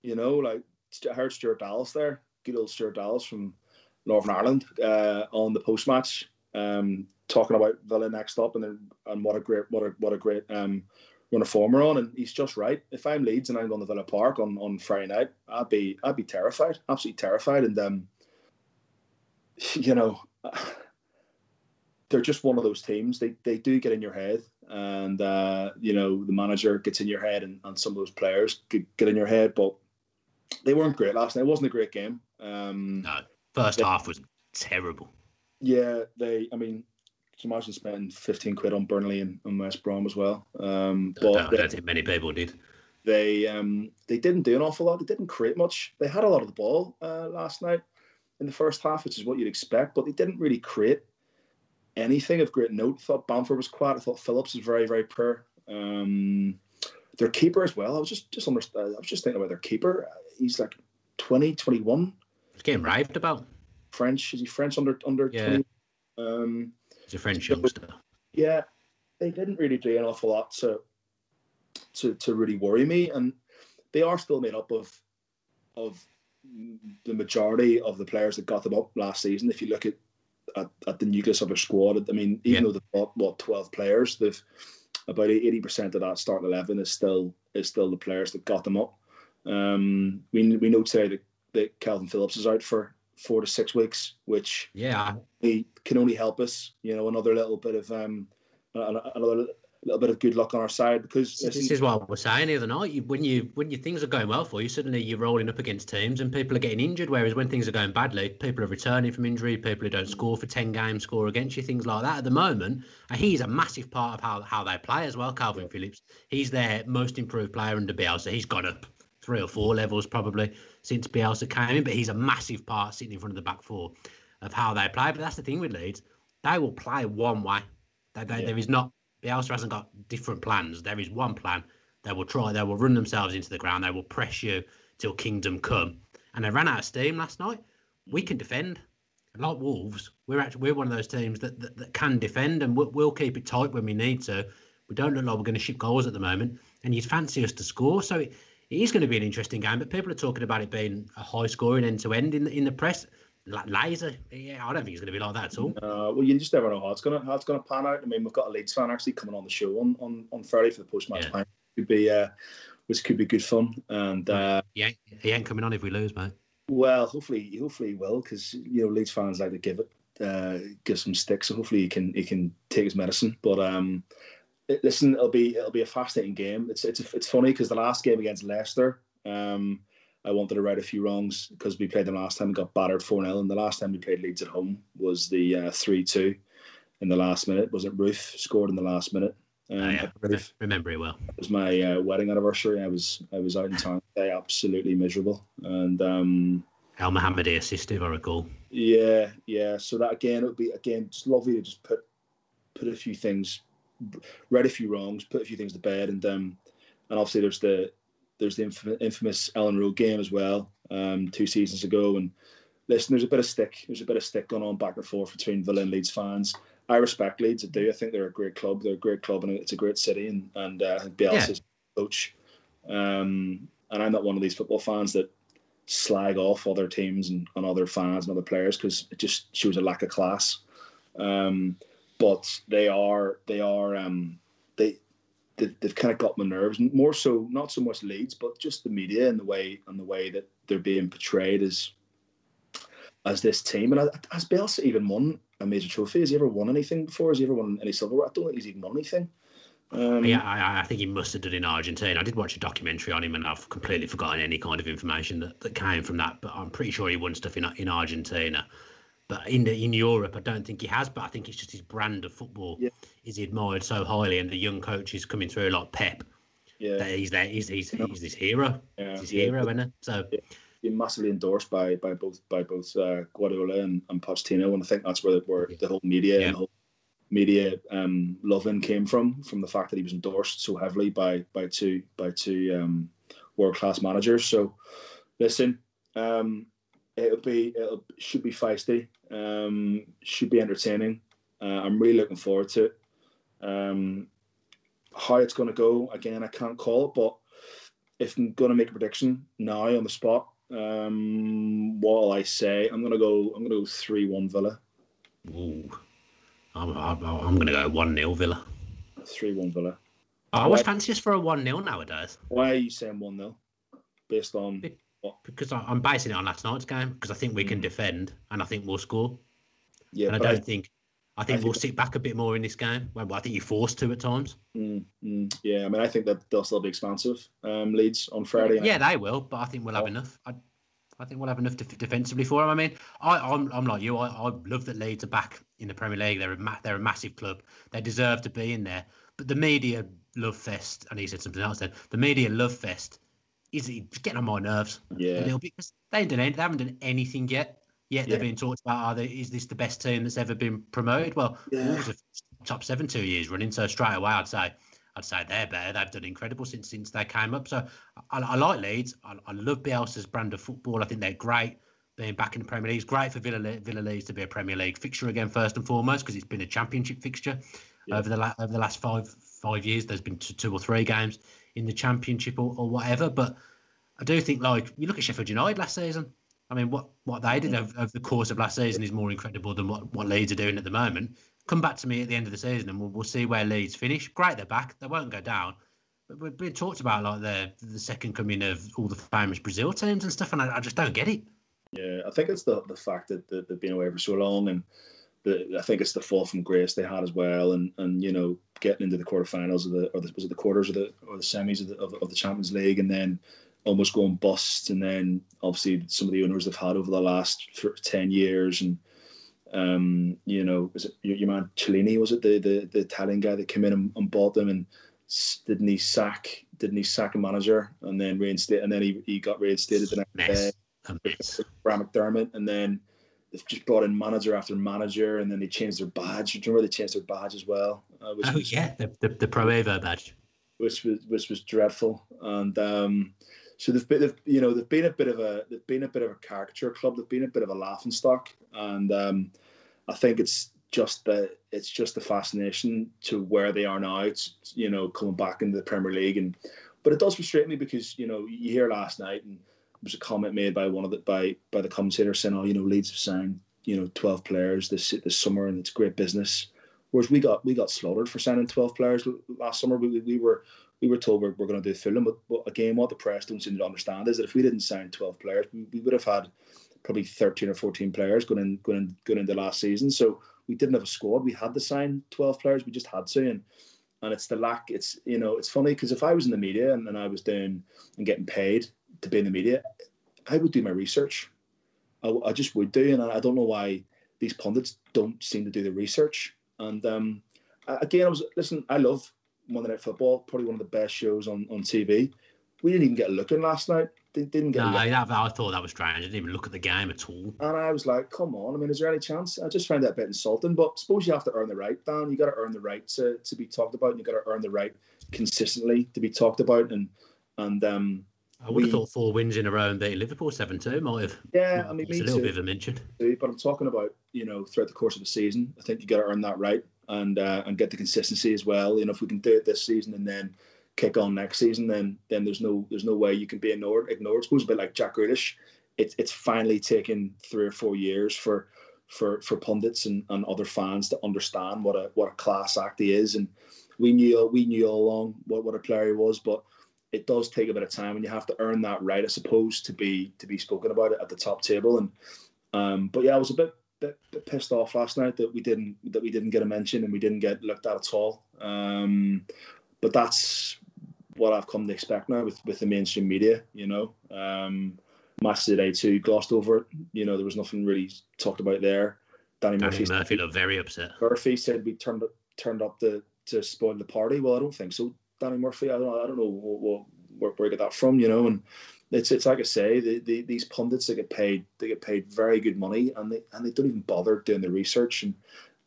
You know, like I heard Stuart Dallas there, good old Stuart Dallas from Northern Ireland uh, on the post match, um, talking about Villa next up, and then and what a great what a what a great um, run a former on. And he's just right. If I'm Leeds and I'm going to Villa Park on, on Friday night, I'd be I'd be terrified, absolutely terrified. And um, you know, they're just one of those teams. They they do get in your head, and uh, you know the manager gets in your head, and, and some of those players get, get in your head, but. They weren't great last night. It wasn't a great game. Um, no First half was terrible. Yeah, they. I mean, can you imagine spending fifteen quid on Burnley and, and West Brom as well? Um, but I don't, I don't think many people did. They um, they didn't do an awful lot. They didn't create much. They had a lot of the ball uh, last night in the first half, which is what you'd expect, but they didn't really create anything of great note. I thought Bamford was quiet. I thought Phillips was very very poor. Um, their keeper as well. I was just just under, I was just thinking about their keeper. He's like 20, 21 getting raved about. French is he French under under yeah. 20? Um, He's a French youngster. Yeah, they didn't really do an awful lot to to to really worry me, and they are still made up of of the majority of the players that got them up last season, if you look at at, at the nucleus of their squad, I mean, even yeah. though they've got what twelve players, they've about eighty percent of that starting eleven is still is still the players that got them up. Um, we we know today that, that Kalvin Phillips is out for four to six weeks, which yeah, he can only help us. You know, another little bit of um, another little bit of good luck on our side because this is what we're saying the other night. You, when you when your things are going well for you, suddenly you're rolling up against teams and people are getting injured. Whereas when things are going badly, people are returning from injury. People who don't score for ten games score against you. Things like that. At the moment, and he's a massive part of how how they play as well. Kalvin Phillips, he's their most improved player under Bielsa. He's gone up three or four levels probably since Bielsa came in, but he's a massive part sitting in front of the back four of how they play. But that's the thing with Leeds; they will play one way. They, they, yeah. There is not Bielsa hasn't got different plans. There is one plan. They will try. They will run themselves into the ground. They will press you till kingdom come. And they ran out of steam last night. We can defend. Like Wolves, we're actually we're one of those teams that that, that can defend, and we'll, we'll, keep it tight when we need to. We don't look like we're going to ship goals at the moment, and you'd fancy us to score. So it, it is going to be an interesting game. But people are talking about it being a high scoring end to end in the in the press laser. Yeah, I don't think it's going to be like that at all. Uh, well, you just never know how it's going to how it's going to pan out. I mean, we've got a Leeds fan actually coming on the show on on, on Friday for the post match yeah. Could be uh, which could be good fun. And uh, he ain't, he ain't coming on if we lose, mate. Well, hopefully, hopefully he will because you know Leeds fans like to give it uh, give some sticks. So hopefully he can he can take his medicine. But um, it, listen, it'll be it'll be a fascinating game. It's it's it's funny because the last game against Leicester. Um, I wanted to right a few wrongs because we played them last time and got battered 4 0. And the last time we played Leeds at home was the uh, 3 uh, 2 in the last minute. Was it Roofe scored in the last minute? Um, oh, yeah. Remember it well. It was my uh, wedding anniversary. I was I was out in town today, absolutely miserable. And um, Elmohamady assisted, if I recall. Yeah, yeah. So that again, it would be again just lovely to just put put a few things, read a few wrongs, put a few things to bed, and um, and obviously there's the there's the infamous Elland Road game as well, um, two seasons ago. And listen, there's a bit of stick. There's a bit of stick going on back and forth between Villa and Leeds fans. I respect Leeds. I do. I think they're a great club. They're a great club, and it's a great city. And and uh, Bielsa's yeah. coach. Um, and I'm not one of these football fans that slag off other teams and, and other fans and other players because it just shows a lack of class. Um, but they are they are um, they they've, kind of got my nerves more so not so much Leeds but just the media and the way and the way that they're being portrayed as as this team and has Bielsa even won a major trophy has he ever won anything before has he ever won any silverware I don't think he's even won anything um, yeah, I, I, think he must have done in Argentina. I did watch a documentary on him, and I've completely forgotten any kind of information that, that came from that. But I'm pretty sure he won stuff in in Argentina. But in the, in Europe, I don't think he has. But I think it's just his brand of football yeah. is admired so highly, and the young coaches coming through like Pep. Yeah, that he's there. He's he's, he's this hero. Yeah. He's his yeah. hero, isn't it? So. Yeah. Being massively endorsed by by both by both uh, Guardiola and, and Pochettino, and I think that's where where the whole media and the whole media um, loving came from from the fact that he was endorsed so heavily by by two by two um, world class managers. So, listen, um, it'll be it'll should be feisty, um, should be entertaining. Uh, I'm really looking forward to it. Um, how it's going to go again, I can't call it, but if I'm going to make a prediction now on the spot, um, what I say? I'm going to go. I'm going to go three one Villa. Ooh, I'm, I'm, I'm going to go one 0 Villa. Three one Villa. I always fancy us for a one 0 nowadays. Why are you saying one 0 Based on because I'm basing it on last night's game because I think we can mm. defend and I think we'll score. Yeah, and I don't I, think I think I we'll think, sit back a bit more in this game. Well, I think you're forced to at times. Mm, mm, yeah, I mean, I think that they'll still be expansive. Um, Leeds on Friday. Yeah, they will, but I think we'll have oh. enough. I, I think we'll have enough def- defensively for them. I mean, I, I'm, I'm like you. I, I love that Leeds are back in the Premier League. They're a ma- they're a massive club. They deserve to be in there. But the media love fest, and he said something else. Then the media love fest is it getting on my nerves yeah. a little bit because they, they haven't done anything yet. Yet yeah. they're being talked about. Are they, is this the best team that's ever been promoted? Well, yeah. Top seven two years running, so straight away I'd say I'd say they're better. They've done incredible since since they came up. So I, I like Leeds. I, I, love Bielsa's brand of football. I think they're great. Being back in the Premier League, it's great for Villa, Villa Leeds to be a Premier League fixture again, first and foremost, because it's been a Championship fixture yeah. over the la- over the last five five years. There's been two, two or three games in the Championship or, or whatever, but I do think like you look at Sheffield United last season. I mean, what what they did over, over the course of last season is more incredible than what, what Leeds are doing at the moment. Come back to me at the end of the season, and we'll, we'll see where Leeds finish. Great, they're back. They won't go down. But we've been talked about like the the second coming of all the famous Brazil teams and stuff, and I, I just don't get it. Yeah, I think it's the the fact that, that they've been away for so long, and the, I think it's the fall from grace they had as well, and and you know getting into the quarterfinals of the or the, was it the quarters of the or the semis of the of, of the Champions League, and then almost going bust, and then obviously some of the owners they've had over the last ten years, and um, you know, was it your, your man Cellino Was it the, the the Italian guy that came in and, and bought them, and didn't he sack didn't he sack a manager and then reinstate, and then he, he got reinstated the next day. Brian McDermott, and then they've just brought in manager after manager, and then they changed their badge. Do you remember they changed their badge as well? Uh, oh was, yeah, the the, the Pro Evo badge, which was which was dreadful, and um, so they've been, they've, you know, they've been a bit of a they've been a bit of a caricature club. They've been a bit of a laughing stock, and um, I think it's just the it's just the fascination to where they are now. It's you know coming back into the Premier League, and but it does frustrate me because you know you hear last night and was a comment made by one of the by by the commentators saying, "Oh, you know, Leeds have signed you know twelve players this this summer, and it's great business." Whereas we got we got slaughtered for signing twelve players last summer. We, we were we were told we're, we're going to do Fulham, but, but again, what the press don't seem to understand is that if we didn't sign twelve players, we, we would have had probably thirteen or fourteen players going in going in, going into last season. So we didn't have a squad. We had to sign twelve players. We just had to, and and it's the lack. It's you know it's funny because if I was in the media and, and I was doing and getting paid to be in the media, I would do my research. I, I just would do, and I, I, don't know why these pundits don't seem to do the research. And um, again, I was listen. I love Monday Night Football, probably one of the best shows on on TV. We didn't even get a look in last night. They didn't get. No, I, I thought that was strange. I didn't even look at the game at all. And I was like, "Come on! I mean, is there any chance?" I just found that a bit insulting. But suppose you have to earn the right, Dan. You got to earn the right to, to be talked about, and you got to earn the right consistently to be talked about. And and um, I would we, have thought four wins in a row and beating Liverpool seven two might have. Yeah, I mean, it's a little too. bit of a mention. But I'm talking about you know throughout the course of the season. I think you got to earn that right and uh, and get the consistency as well. You know, if we can do it this season and then kick on next season, then then there's no there's no way you can be ignored. Ignored. It's a bit like Jack Grealish. It's it's finally taken three or four years for for for pundits and, and other fans to understand what a what a class act he is. And we knew we knew all along what, what a player he was, but it does take a bit of time and you have to earn that right, I suppose, to be to be spoken about it at the top table. And um, but yeah, I was a bit, bit, bit pissed off last night that we didn't that we didn't get a mention and we didn't get looked at at all. Um, but that's what I've come to expect now with, with the mainstream media. You know, um, match today too glossed over it. You know, there was nothing really talked about there. Danny, Danny Murphy, Murphy looked very upset. Murphy said we turned up turned up to to spoil the party. Well, I don't think so. Danny Murphy. I don't know. I don't know what, what, where, he got that from. You know, and it's it's like I say, the, the, these pundits they get paid they get paid very good money, and they and they don't even bother doing the research, and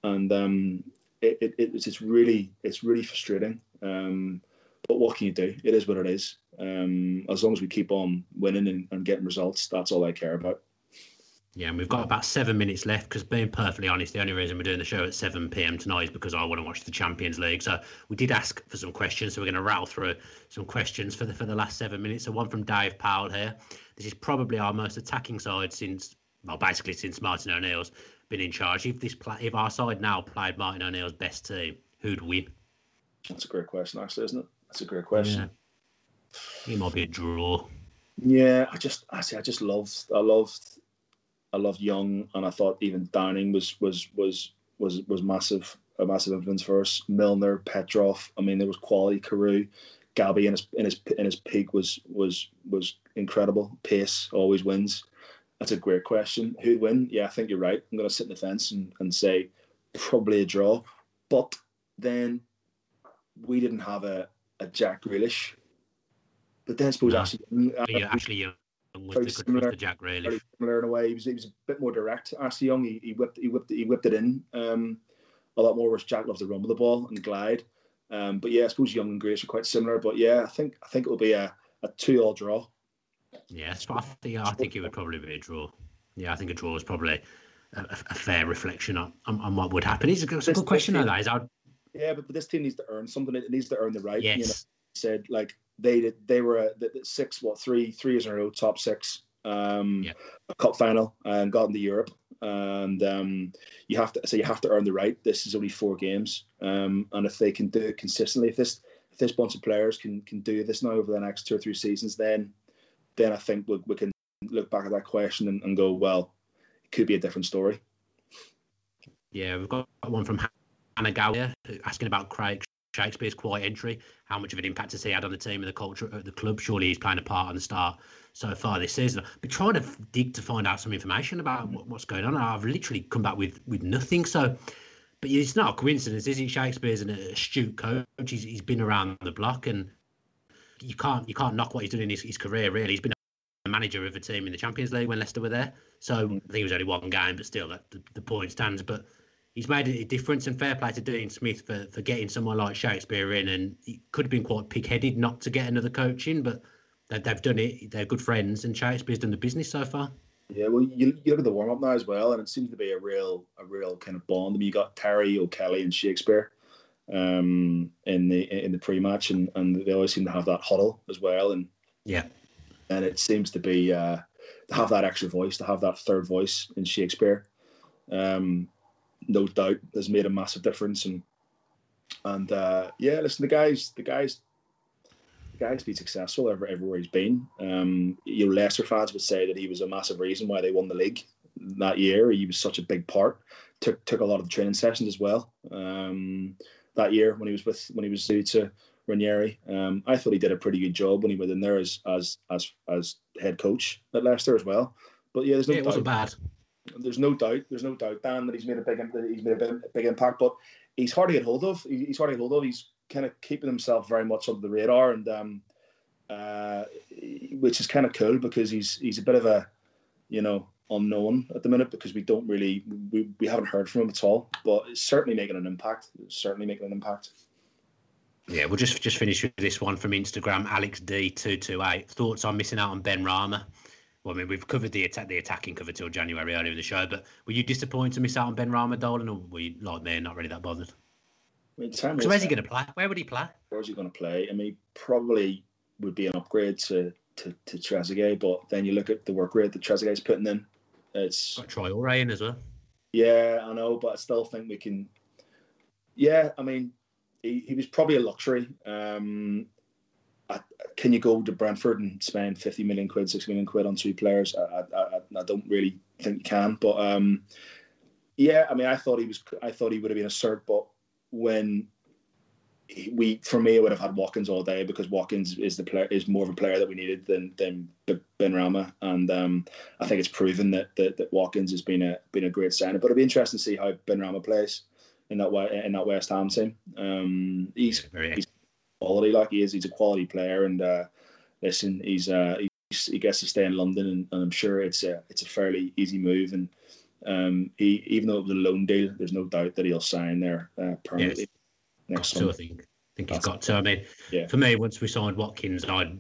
and um, it, it it's it's really it's really frustrating. Um, but what can you do? It is what it is. Um, as long as we keep on winning and, and getting results, that's all I care about. Yeah, and we've got about seven minutes left because, being perfectly honest, the only reason we're doing the show at 7 p.m. tonight is because I want to watch the Champions League. So we did ask for some questions, so we're going to rattle through some questions for the for the last seven minutes. So one from Dave Powell here. This is probably our most attacking side since, well, basically since Martin O'Neill's been in charge. If this if our side now played Martin O'Neill's best team, who'd win? That's a great question, actually, isn't it? That's a great question. Yeah. He might be a draw. Yeah, I just I see. I just loved I loved I loved Young, and I thought even Downing was was was was was massive a massive influence for us. Milner, Petrov. I mean, there was quality. Carew, Gabby in his in his in his peak was was was incredible. Pace always wins. That's a great question. Who'd win? Yeah, I think you're right. I'm going to sit in the fence and, and say probably a draw. But then we didn't have a, a Jack Grealish. But then I suppose no. actually, actually, very similar, Jack Grealish. Very similar in a way. He was, he was a bit more direct. Ashley Young, he, he whipped he whipped he whipped it in um, a lot more. Whereas Jack loves to run with the ball and glide. Um, but yeah, I suppose Young and Grace are quite similar. But yeah, I think I think it will be a, a two all draw. Yes, I think I think it would probably be a draw. Yeah, I think a draw is probably a, a fair reflection on, on, on, what would happen. It's a, it's a good question, though, guys. Yeah, but, but this team needs to earn something. It needs to earn the right. Yes. You know, said like they did they were a, the, the six what three three years in a row top six um Yeah. a cup final and got into Europe. And um you have to so you have to earn the right. This is only four games. Um and if they can do it consistently if this if this bunch of players can can do this now over the next two or three seasons then then I think we, we can look back at that question and, and go well it could be a different story. Yeah, we've got one from Hannah Gower asking about Craig Shakespeare's quiet entry. How much of an impact has he had on the team and the culture at the club? Surely he's playing a part on the start so far this season. But trying to dig to find out some information about what's going on. I've literally come back with with nothing. So, but it's not a coincidence, is it? Shakespeare's an astute coach. He's, he's been around the block, and you can't you can't knock what he's done in his, his career. Really, he's been a manager of a team in the Champions League when Leicester were there. So I think it was only one game, but still, the, the point stands. But he's made a difference and fair play to Dean Smith for, for getting someone like Shakespeare in and he could have been quite pig-headed not to get another coach in but they, they've done it they're good friends and Shakespeare's done the business so far Yeah, well, you, you look at the warm up now as well, and it seems to be a real, a real kind of bond. I mean, you got Terry O'Kelly and Shakespeare um, in the in the pre match, and, and they always seem to have that huddle as well, and yeah and it seems to be uh, to have that extra voice, to have that third voice in Shakespeare. Um, no doubt has made a massive difference, and and uh, yeah, listen, the guys, the guys, the guys been successful ever, everywhere he's been. Um, you know, Leicester fans would say that he was a massive reason why they won the league that year. He was such a big part. Took took a lot of the training sessions as well. Um, that year when he was with when he was due to Ranieri, um, I thought he did a pretty good job when he was in there as as as as head coach at Leicester as well. But yeah, there's no it wasn't bad There's no doubt. There's no doubt, Dan, that he's made a big he's made a big, a big impact. But he's hard to get hold of. He- He's hard to get hold of. He's kind of keeping himself very much under the radar, and um, uh, which is kind of cool because he's he's a bit of a you know unknown at the minute because we don't really we, we haven't heard from him at all. But it's certainly making an impact. It's certainly making an impact. yeah we'll just just finish with this one from Instagram Alex D228 thoughts on missing out on Benrahma well, I mean, we've covered the attack, the attacking cover till January earlier in the show. But were you disappointed to miss out on Benrahma, Dolan, or were you like me, not really that bothered? I mean, So where's he going to play? Where would he play? Where's he going to play? I mean, probably would be an upgrade to to, to Trezeguet, but then you look at the work rate that Trezeguet's putting in. It's Got Traoré in as well. yeah, I know, but I still think we can. Yeah, I mean, he, he was probably a luxury. Um, can you go to Brentford and spend fifty million quid, six million quid on two players? I, I, I, I don't really think you can. But um, yeah, I mean, I thought he was. I thought he would have been a cert, but when we, for me, I would have had Watkins all day because Watkins is the player is more of a player that we needed than than Benrahma, and um, I think it's proven that, that that Watkins has been a been a great signing. But it'll be interesting to see how Benrahma plays in that way in that West Ham team. Um, he's Very he's quality like he is. He's a quality player, and uh, listen, he's uh, he's, he gets to stay in London, and, and I'm sure it's a it's a fairly easy move. And um, he even though it was a loan deal, there's no doubt that he'll sign there uh, permanently got next to, I think. I think he's That's- got to. I mean, Yeah. for me, once we signed Watkins, I'd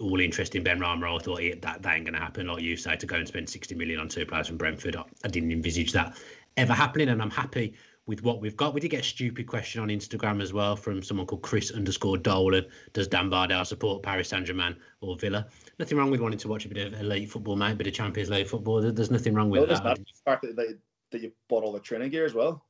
all interest in Benrahma. I thought yeah, that, that ain't going to happen. Like you say, to go and spend 60 million on two players from Brentford, I, I didn't envisage that ever happening. And I'm happy with what we've got. We did get a stupid question on Instagram as well from someone called Chris underscore Dolan. Does Dan Bardell support Paris Saint Germain or Villa? Nothing wrong with wanting to watch a bit of elite football, mate, a bit of Champions League football. There's nothing wrong with that. the fact that, they, that you bought all the training gear as well.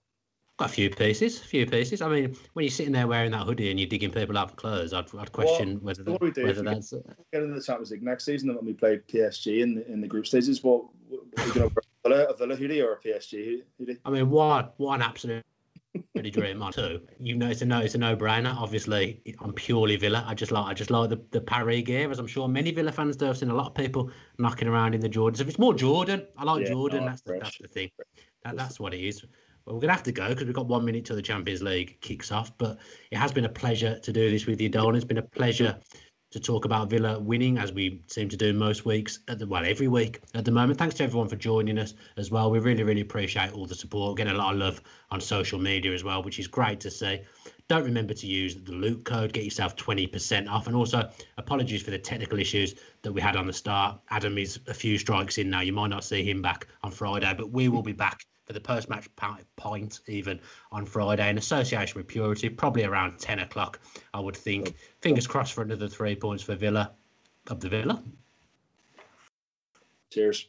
Got a few pieces, a few pieces. I mean, when you're sitting there wearing that hoodie and you're digging people out for clothes, I'd, I'd question whether, what do we do whether that's. Get into the Champions League next season when we play PSG in the, in the group stages. What, what are you going to Villa, a Villa hoodie or a PSG hoodie? I mean, one, one absolute really dream on two. You know, it's a no, it's a no-brainer. Obviously, I'm purely Villa. I just like, I just like the, the Paris gear, as I'm sure many Villa fans do. I've seen a lot of people knocking around in the Jordans. If it's more Jordan, I like Yeah, Jordan. no, that's the, that's the thing. That, that's what it is. Well, we're gonna have to go because we've got one minute till the Champions League kicks off. But it has been a pleasure to do this with you, Dolan. It's been a pleasure to talk about Villa winning, as we seem to do most weeks, at the, well, every week at the moment. Thanks to everyone for joining us as well. We really, really appreciate all the support. Getting a lot of love on social media as well, which is great to see. don't remember to use the loot code, get yourself 20% off. And also, apologies for the technical issues that we had on the start. Adam is a few strikes in now. You might not see him back on Friday, but we will be back for the post match point even on Friday in association with Purity, probably around 10 o'clock, I would think. Fingers crossed for another three points for Villa, of the Villa. Cheers.